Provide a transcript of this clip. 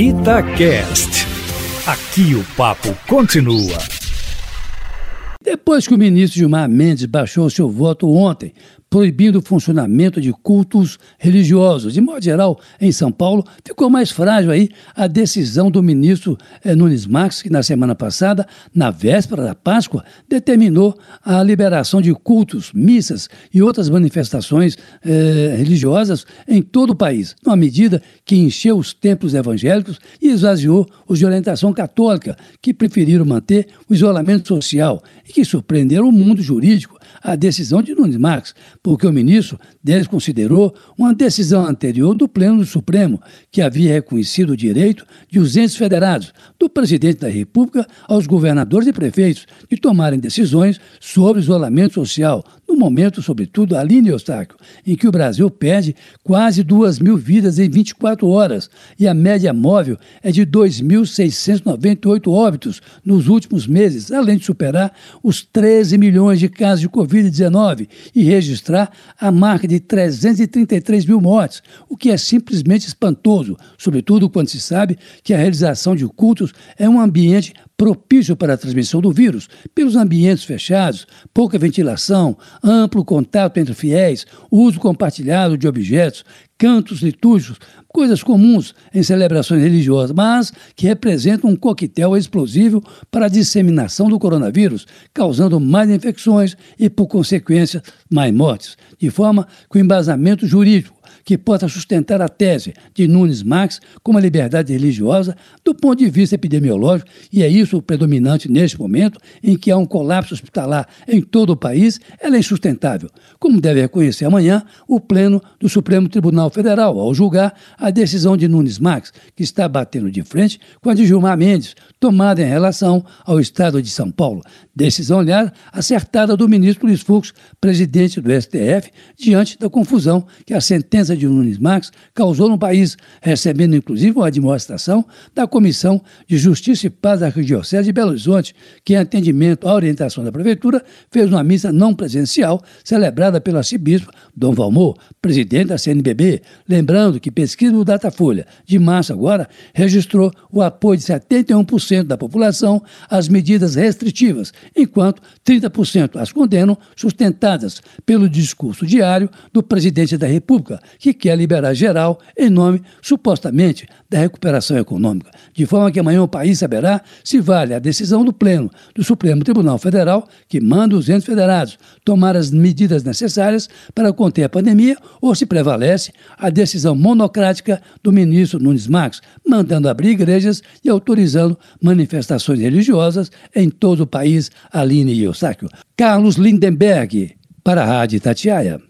Itacast. Aqui o papo continua. Depois que o ministro Gilmar Mendes baixou seu voto ontem proibindo o funcionamento de cultos religiosos. De modo geral, em São Paulo, ficou mais frágil aí a decisão do ministro eh, Nunes Marques, que na semana passada, na véspera da Páscoa, determinou a liberação de cultos, missas e outras manifestações eh, religiosas em todo o país, numa medida que encheu os templos evangélicos e esvaziou os de orientação católica, que preferiram manter o isolamento social e que surpreenderam o mundo jurídico a decisão de Nunes Marques, porque o ministro desconsiderou uma decisão anterior do Pleno do Supremo, que havia reconhecido o direito de os entes federados, do presidente da República aos governadores e prefeitos, de tomarem decisões sobre isolamento social, momento, sobretudo, Aline Eustáquio, em que o Brasil perde quase duas mil vidas em 24 horas e a média móvel é de 2.698 óbitos nos últimos meses, além de superar os 13 milhões de casos de Covid-19 e registrar a marca de 333 mil mortes, o que é simplesmente espantoso, sobretudo quando se sabe que a realização de cultos é um ambiente propício para a transmissão do vírus, pelos ambientes fechados, pouca ventilação, amplo contato entre fiéis, uso compartilhado de objetos, cantos litúrgicos, coisas comuns em celebrações religiosas, mas que representam um coquetel explosivo para a disseminação do coronavírus, causando mais infecções e, por consequência, mais mortes, de forma que o embasamento jurídico que possa sustentar a tese de Nunes Marques como a liberdade religiosa do ponto de vista epidemiológico, e é isso o predominante neste momento, em que há um colapso hospitalar em todo o país, ela é insustentável, como deve reconhecer amanhã o Pleno do Supremo Tribunal Federal, ao julgar a decisão de Nunes Marques, que está batendo de frente com a de Gilmar Mendes, tomada em relação ao Estado de São Paulo. Decisão, aliás, acertada do ministro Luiz Fux, presidente do STF, diante da confusão que a sentença de Nunes Marques causou no país, recebendo inclusive uma demonstração da Comissão de Justiça e Paz da Arquidiocese de Belo Horizonte, que, em atendimento à orientação da Prefeitura, fez uma missa não presencial celebrada pelo arcebispo Dom Valmor, presidente da CNBB. Lembrando que pesquisa do Datafolha de março agora registrou o apoio de 71% da população às medidas restritivas, enquanto 30% as condenam, sustentadas pelo discurso diário do presidente da República, que que quer liberar geral em nome, supostamente, da recuperação econômica, de forma que amanhã o país saberá se vale a decisão do Pleno do Supremo Tribunal Federal, que manda os entes federados tomar as medidas necessárias para conter a pandemia, ou se prevalece a decisão monocrática do ministro Nunes Marques, mandando abrir igrejas e autorizando manifestações religiosas em todo o país, Aline Eustáquio. Carlos Lindenberg, para a Rádio Tatiaia.